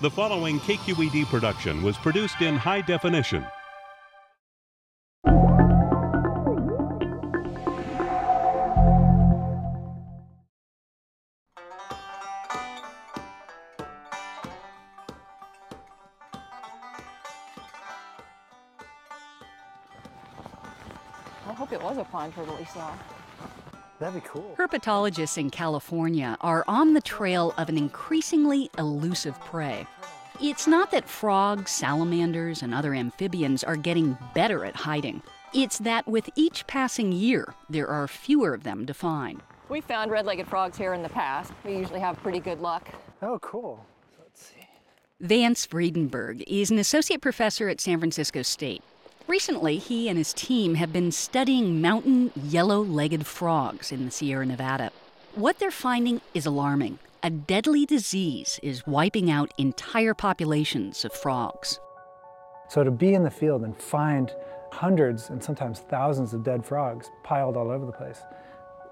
The following KQED production was produced in high definition. I hope it was a pond turtle we saw. That'd be cool. Herpetologists in California are on the trail of an increasingly elusive prey. It's not that frogs, salamanders, and other amphibians are getting better at hiding. It's that with each passing year, there are fewer of them to find. We found red-legged frogs here in the past. We usually have pretty good luck. Oh, cool. Let's see. Vance Vredenburg is an associate professor at San Francisco State. Recently, he and his team have been studying mountain yellow legged frogs in the Sierra Nevada. What they're finding is alarming. A deadly disease is wiping out entire populations of frogs. So to be in the field and find hundreds and sometimes thousands of dead frogs piled all over the place,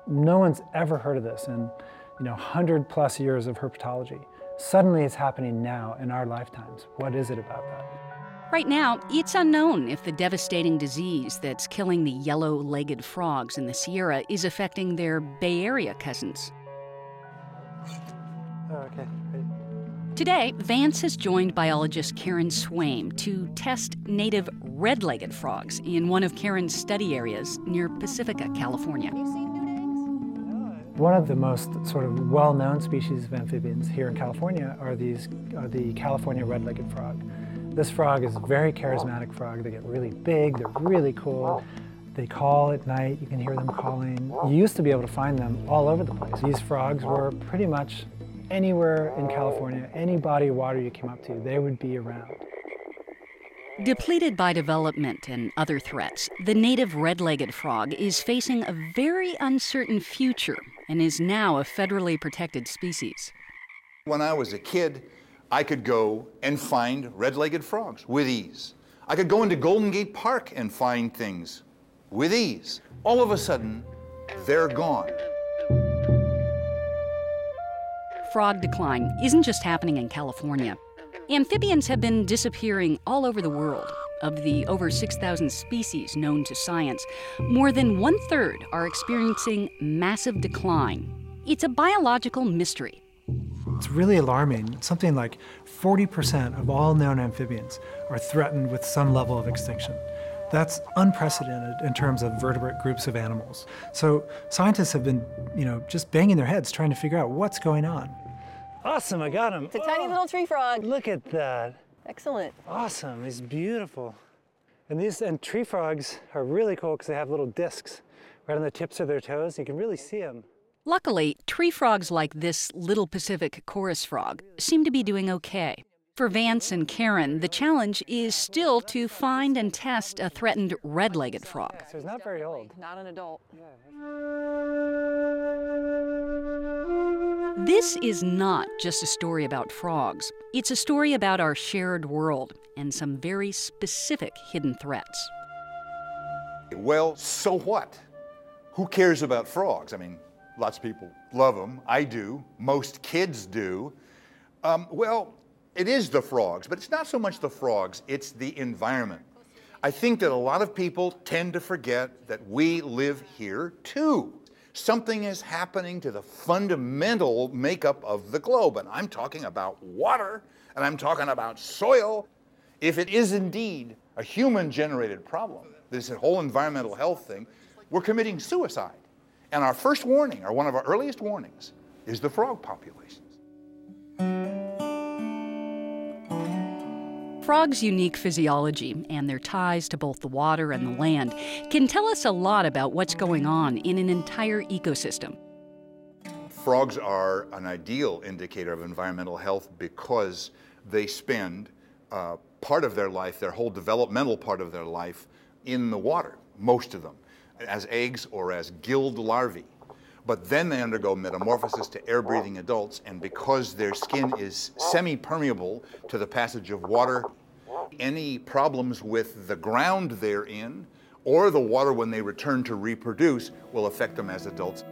no one's ever heard of this in you know 100 plus years of herpetology. Suddenly it's happening now in our lifetimes. What is it about that? Right now, it's unknown if the devastating disease that's killing the yellow legged frogs in the Sierra is affecting their Bay Area cousins. Oh, okay. Today, Vance has joined biologist Karen Swaim to test native red legged frogs in one of Karen's study areas near Pacifica, California. One of the most sort of well-known species of amphibians here in California are these are the California red-legged frog. This frog is a very charismatic frog. They get really big, they're really cool. They call at night, you can hear them calling. You used to be able to find them all over the place. These frogs were pretty much anywhere in California, any body of water you came up to, they would be around. Depleted by development and other threats, the native red legged frog is facing a very uncertain future and is now a federally protected species. When I was a kid, I could go and find red legged frogs with ease. I could go into Golden Gate Park and find things with ease. All of a sudden, they're gone. Frog decline isn't just happening in California. Amphibians have been disappearing all over the world. Of the over 6,000 species known to science, more than one third are experiencing massive decline. It's a biological mystery. It's really alarming. Something like 40% of all known amphibians are threatened with some level of extinction. That's unprecedented in terms of vertebrate groups of animals. So scientists have been, you know, just banging their heads trying to figure out what's going on. Awesome, I got him. It's a tiny little tree frog. Look at that. Excellent. Awesome, he's beautiful. And these and tree frogs are really cool because they have little discs right on the tips of their toes. You can really see them. Luckily, tree frogs like this little Pacific chorus frog seem to be doing okay. For Vance and Karen, the challenge is still to find and test a threatened red legged frog. So he's not very old. Not an adult. This is not just a story about frogs, it's a story about our shared world and some very specific hidden threats. Well, so what? Who cares about frogs? I mean, lots of people love them. I do. Most kids do. Um, well, it is the frogs, but it's not so much the frogs, it's the environment. I think that a lot of people tend to forget that we live here too. Something is happening to the fundamental makeup of the globe, and I'm talking about water, and I'm talking about soil. If it is indeed a human generated problem, this whole environmental health thing, we're committing suicide. And our first warning, or one of our earliest warnings, is the frog populations. Frogs' unique physiology and their ties to both the water and the land can tell us a lot about what's going on in an entire ecosystem. Frogs are an ideal indicator of environmental health because they spend uh, part of their life, their whole developmental part of their life, in the water, most of them, as eggs or as gilled larvae. But then they undergo metamorphosis to air breathing adults, and because their skin is semi permeable to the passage of water, any problems with the ground they're in or the water when they return to reproduce will affect them as adults.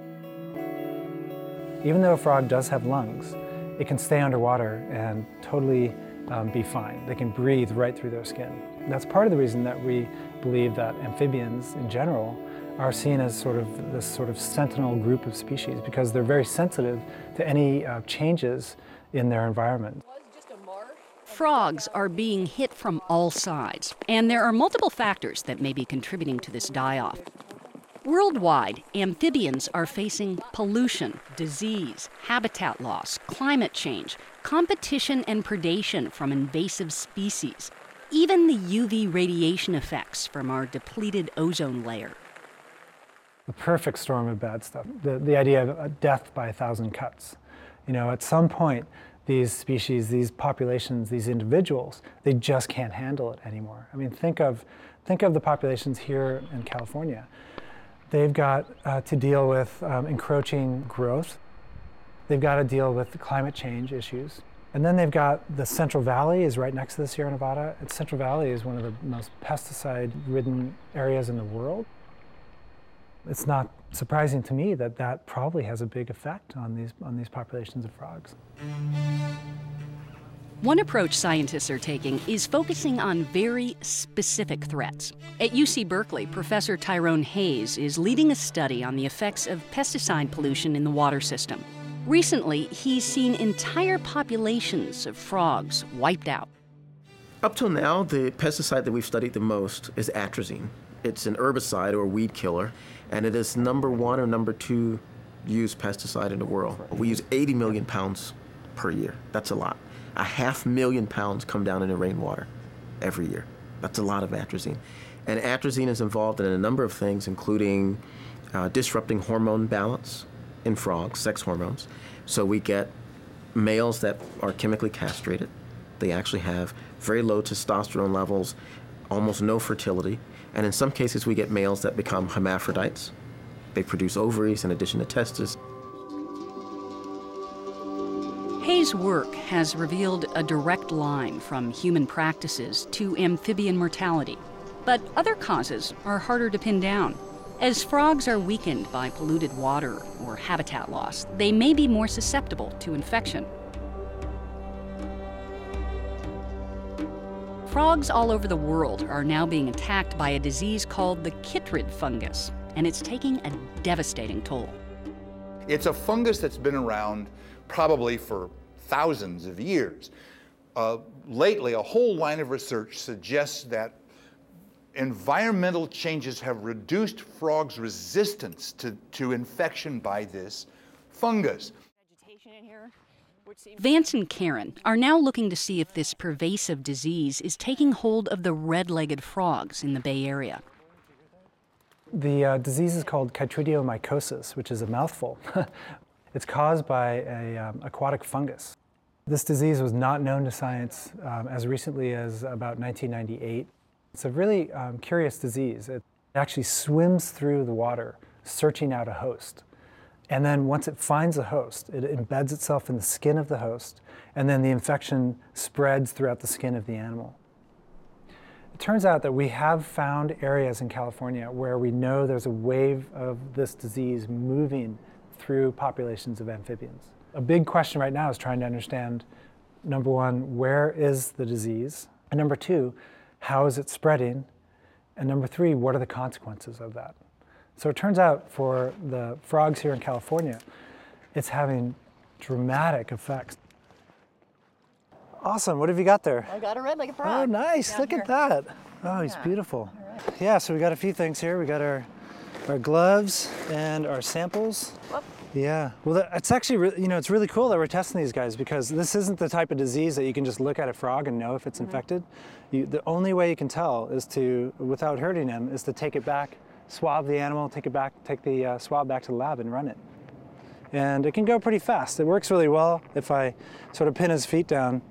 Even though a frog does have lungs, it can stay underwater and totally um, be fine. They can breathe right through their skin. That's part of the reason that we believe that amphibians in general are seen as sort of this sort of sentinel group of species because they're very sensitive to any uh, changes in their environment. Frogs are being hit from all sides, and there are multiple factors that may be contributing to this die off. Worldwide, amphibians are facing pollution, disease, habitat loss, climate change, competition and predation from invasive species, even the UV radiation effects from our depleted ozone layer. The perfect storm of bad stuff. The, the idea of death by a thousand cuts. You know, at some point, these species, these populations, these individuals, they just can't handle it anymore. I mean, think of, think of the populations here in California. They've got uh, to deal with um, encroaching growth. They've got to deal with climate change issues. And then they've got the Central Valley is right next to the Sierra Nevada. And Central Valley is one of the most pesticide-ridden areas in the world. It's not surprising to me that that probably has a big effect on these, on these populations of frogs. One approach scientists are taking is focusing on very specific threats. At UC Berkeley, Professor Tyrone Hayes is leading a study on the effects of pesticide pollution in the water system. Recently, he's seen entire populations of frogs wiped out. Up till now, the pesticide that we've studied the most is atrazine. It's an herbicide or weed killer, and it is number one or number two used pesticide in the world. We use 80 million pounds per year. That's a lot. A half million pounds come down in the rainwater every year. That's a lot of atrazine. And atrazine is involved in a number of things, including uh, disrupting hormone balance in frogs, sex hormones. So we get males that are chemically castrated. They actually have very low testosterone levels, almost no fertility. And in some cases, we get males that become hermaphrodites. They produce ovaries in addition to testes. Hayes' work has revealed a direct line from human practices to amphibian mortality. But other causes are harder to pin down. As frogs are weakened by polluted water or habitat loss, they may be more susceptible to infection. Frogs all over the world are now being attacked by a disease called the chytrid fungus, and it's taking a devastating toll. It's a fungus that's been around probably for thousands of years. Uh, lately, a whole line of research suggests that environmental changes have reduced frogs' resistance to, to infection by this fungus. Vance and Karen are now looking to see if this pervasive disease is taking hold of the red-legged frogs in the Bay Area. The uh, disease is called chytridiomycosis, which is a mouthful. it's caused by an um, aquatic fungus. This disease was not known to science um, as recently as about 1998. It's a really um, curious disease. It actually swims through the water, searching out a host. And then once it finds a host, it embeds itself in the skin of the host, and then the infection spreads throughout the skin of the animal. It turns out that we have found areas in California where we know there's a wave of this disease moving through populations of amphibians. A big question right now is trying to understand, number one, where is the disease? And number two, how is it spreading? And number three, what are the consequences of that? So it turns out for the frogs here in California, it's having dramatic effects. Awesome. What have you got there? I got a red-legged oh, frog. Oh, nice. Look here. at that. Oh, he's Yeah. beautiful. Yeah, so we got a few things here. We got our our gloves and our samples. Whoop. Yeah. Well, that- it's actually, re- you know, it's really cool that we're testing these guys because this isn't the type of disease that you can just look at a frog and know if it's mm-hmm. infected. You, the only way you can tell is to, without hurting him, is to take it back, swab the animal, take it back, take the uh, swab back to the lab and run it. And it can go pretty fast. It works really well if I sort of pin his feet down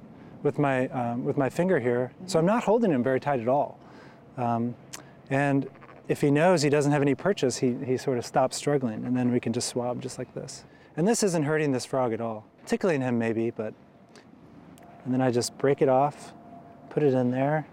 with my, um, with my finger here. So I'm not holding him very tight at all. Um, and if he knows he doesn't have any purchase, he, he sort of stops struggling, and then we can just swab just like this. And this isn't hurting this frog at all. Tickling him maybe, but. And then I just break it off, put it in there,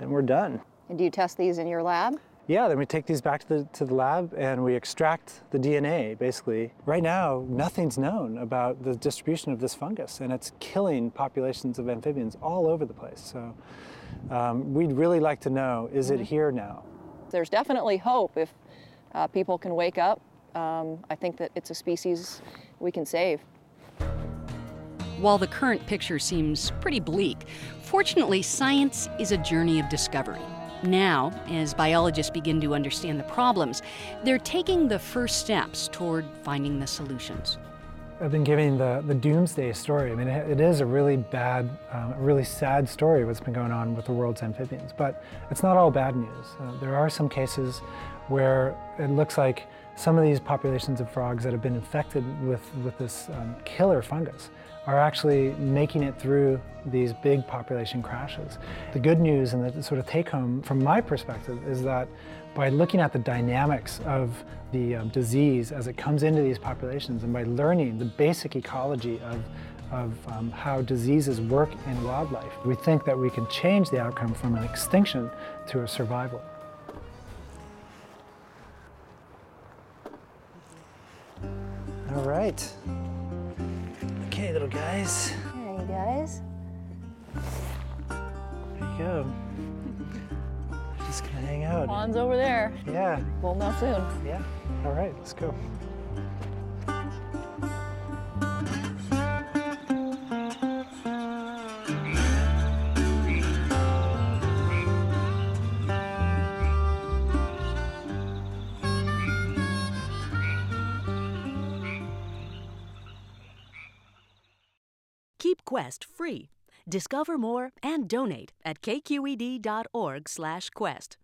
and we're done. And do you test these in your lab? Yeah, then we take these back to the, to the lab and we extract the DNA, basically. Right now, nothing's known about the distribution of this fungus, and it's killing populations of amphibians all over the place. So um, we'd really like to know, is it here now? There's definitely hope if uh, people can wake up. Um, I think that it's a species we can save. While the current picture seems pretty bleak, fortunately, science is a journey of discovery. Now, as biologists begin to understand the problems, they're taking the first steps toward finding the solutions. I've been giving the, the doomsday story. I mean, it, it is a really bad, um, a really sad story what's been going on with the world's amphibians, but it's not all bad news. Uh, there are some cases where it looks like some of these populations of frogs that have been infected with, with this um, killer fungus are actually making it through these big population crashes. The good news and the sort of take home from my perspective is that by looking at the dynamics of the um, disease as it comes into these populations and by learning the basic ecology of, of um, how diseases work in wildlife, we think that we can change the outcome from an extinction to a survival. All right. Okay, little guys. Hey, guys. There you go. Just gonna hang out. Juan's over there. Yeah, We'll know soon. yeah. All right, let's go. Quest free. Discover more and donate at kqed.org/quest.